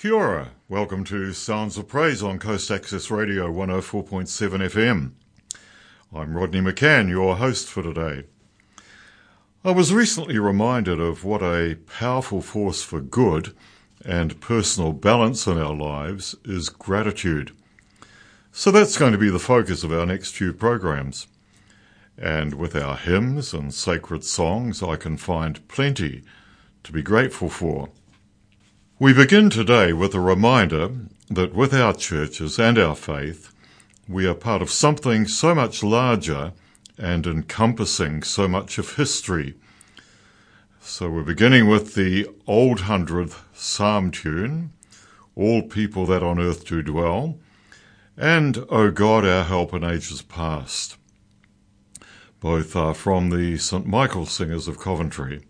Kia ora. Welcome to Sounds of Praise on Coast Access Radio 104.7 FM. I'm Rodney McCann, your host for today. I was recently reminded of what a powerful force for good and personal balance in our lives is gratitude. So that's going to be the focus of our next few programs. And with our hymns and sacred songs, I can find plenty to be grateful for. We begin today with a reminder that with our churches and our faith, we are part of something so much larger and encompassing so much of history. So we're beginning with the Old Hundredth Psalm tune, All People That on Earth Do Dwell, and O God, our help in ages past. Both are from the St. Michael Singers of Coventry.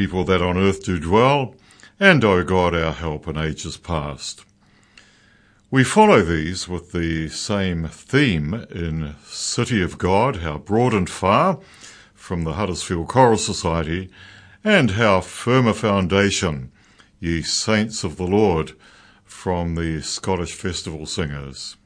People that on earth do dwell, and O God our help in ages past. We follow these with the same theme in City of God, How Broad and Far, from the Huddersfield Choral Society, and How Firm a Foundation, Ye Saints of the Lord, from the Scottish Festival Singers.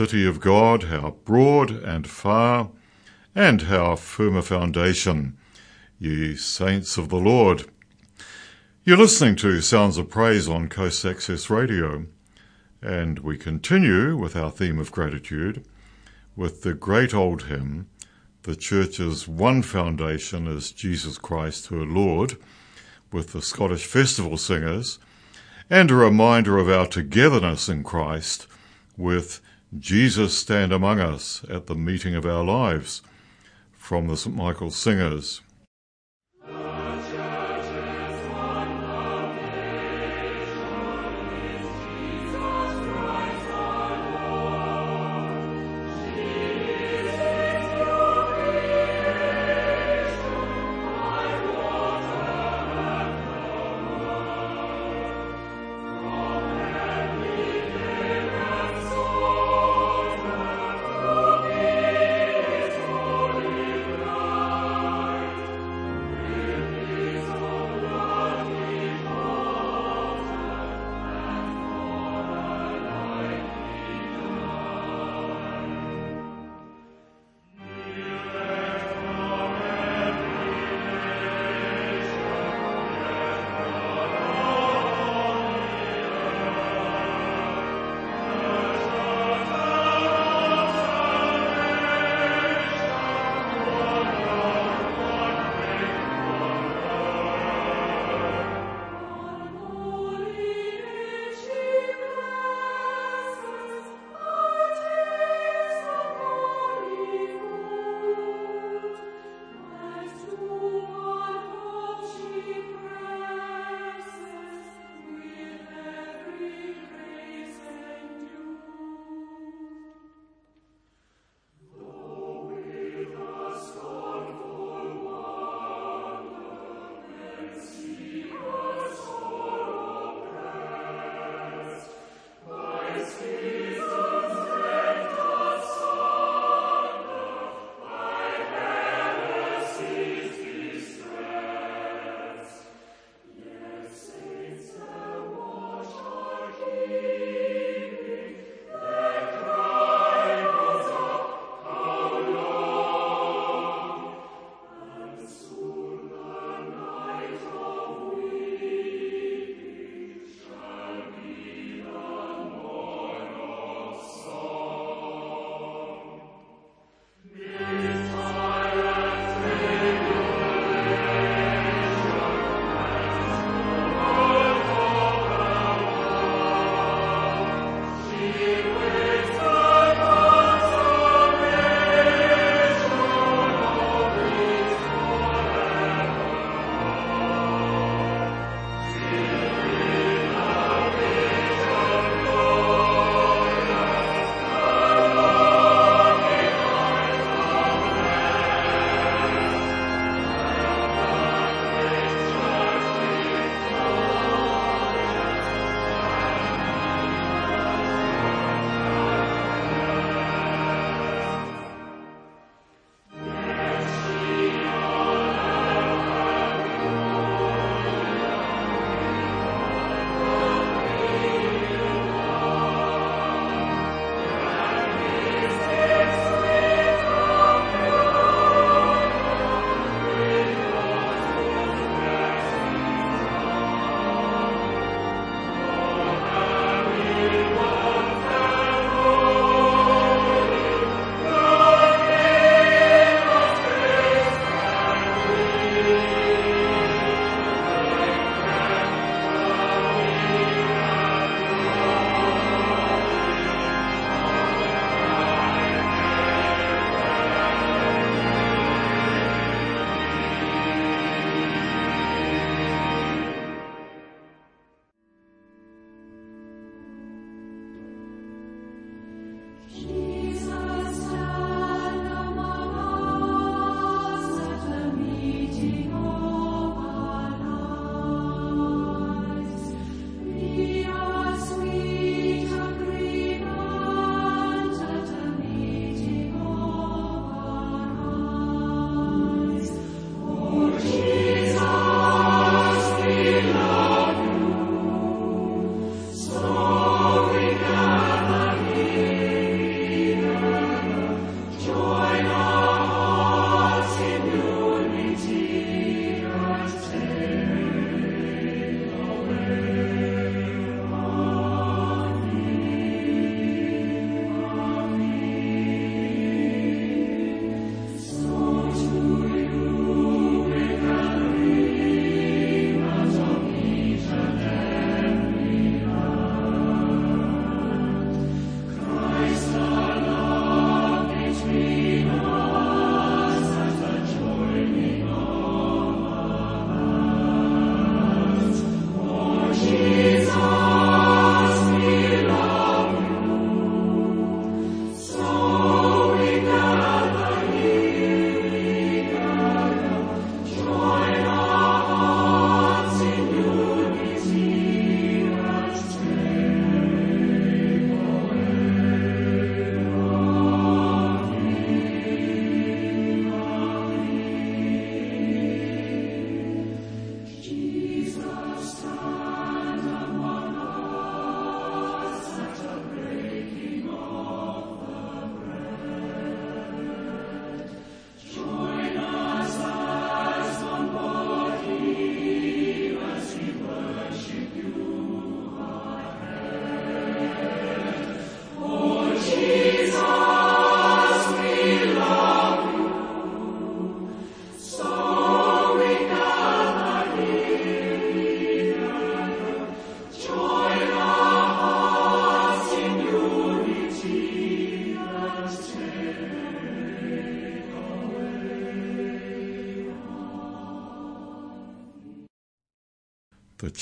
City of God, how broad and far, and how firm a foundation, ye saints of the Lord. You're listening to Sounds of Praise on Coast Access Radio, and we continue with our theme of gratitude with the great old hymn, The Church's One Foundation is Jesus Christ her Lord, with the Scottish Festival Singers, and a reminder of our togetherness in Christ with Jesus Stand Among Us at the meeting of our lives from the St. Michael Singers.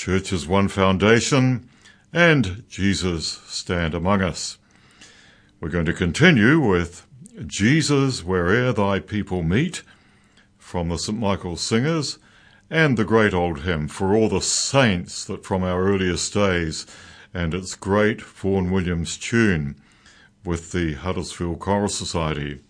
The is One Foundation, and Jesus Stand Among Us. We're going to continue with Jesus Where'er Thy People Meet from the St. Michael's Singers and the great old hymn for all the saints that from our earliest days and its great Vaughan Williams tune with the Huddersfield Choral Society.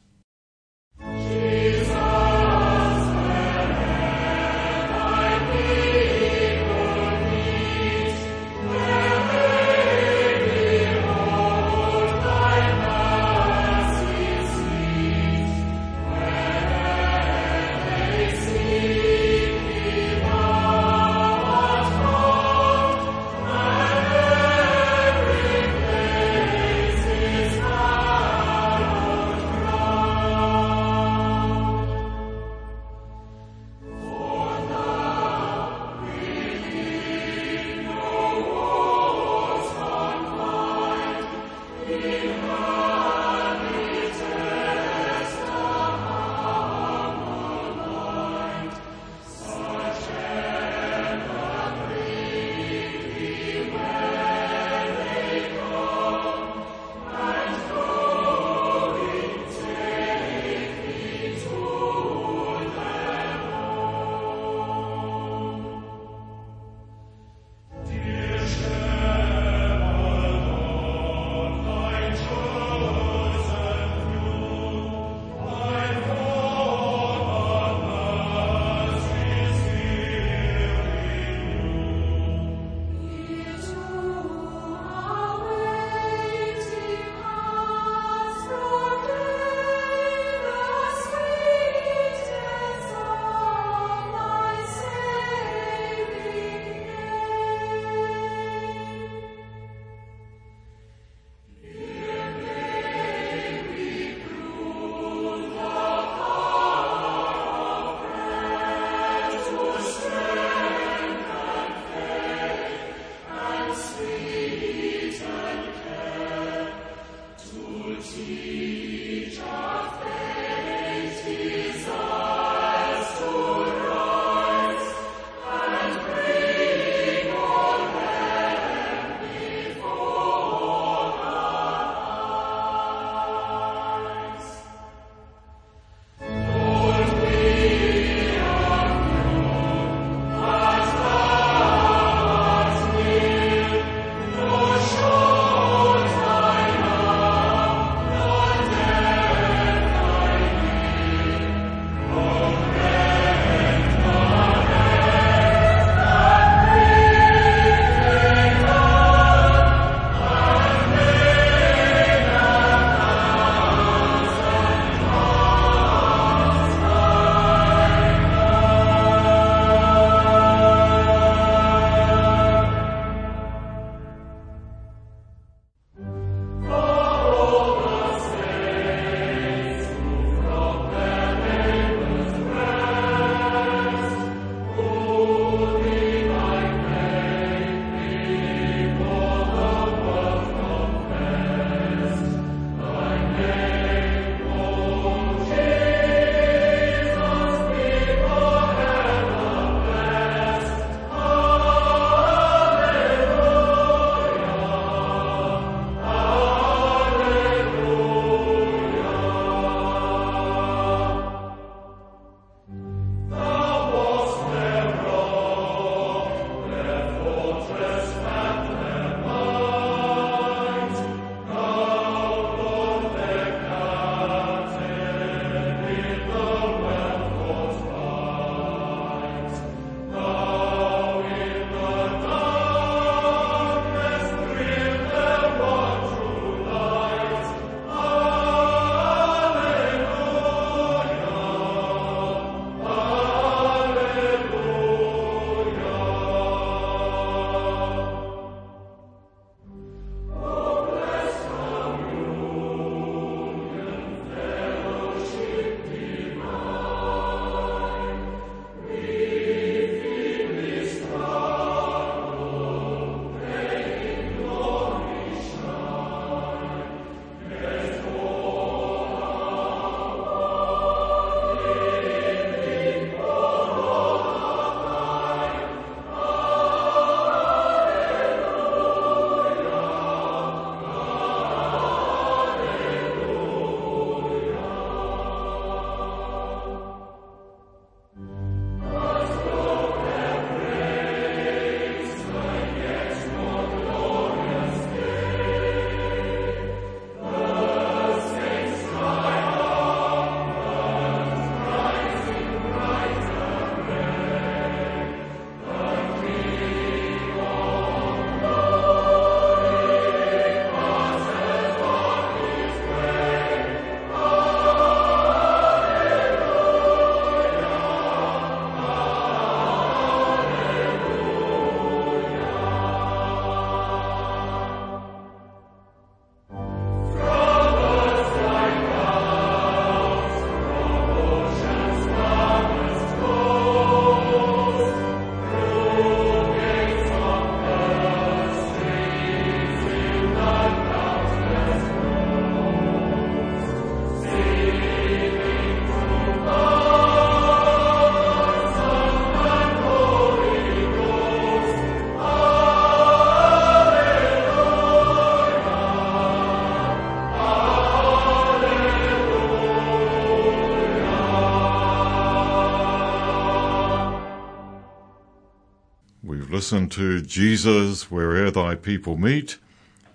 We've to Jesus, Where'er Thy People Meet,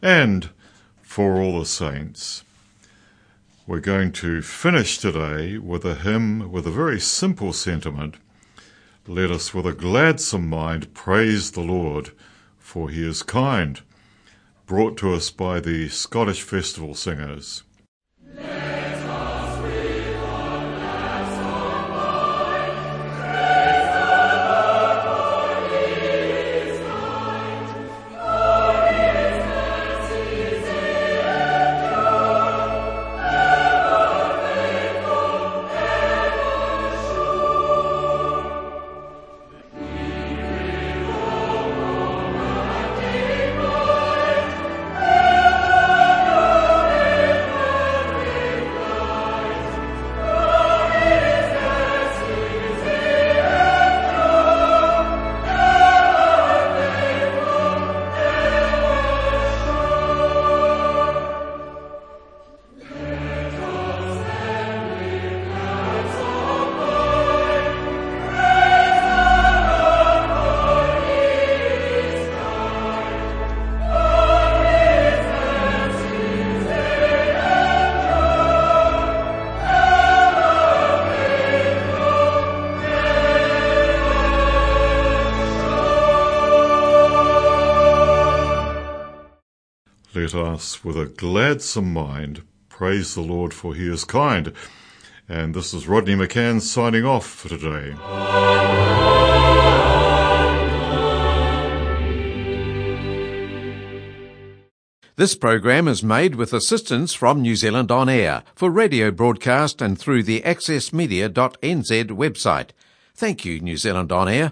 and For All the Saints. We're going to finish today with a hymn with a very simple sentiment. Let us with a gladsome mind praise the Lord, for he is kind, brought to us by the Scottish Festival Singers. Us, with a gladsome mind, praise the Lord, for he is kind. And this is Rodney McCann signing off for today. This program is made with assistance from New Zealand On Air for radio broadcast and through the accessmedia.nz website. Thank you, New Zealand On Air.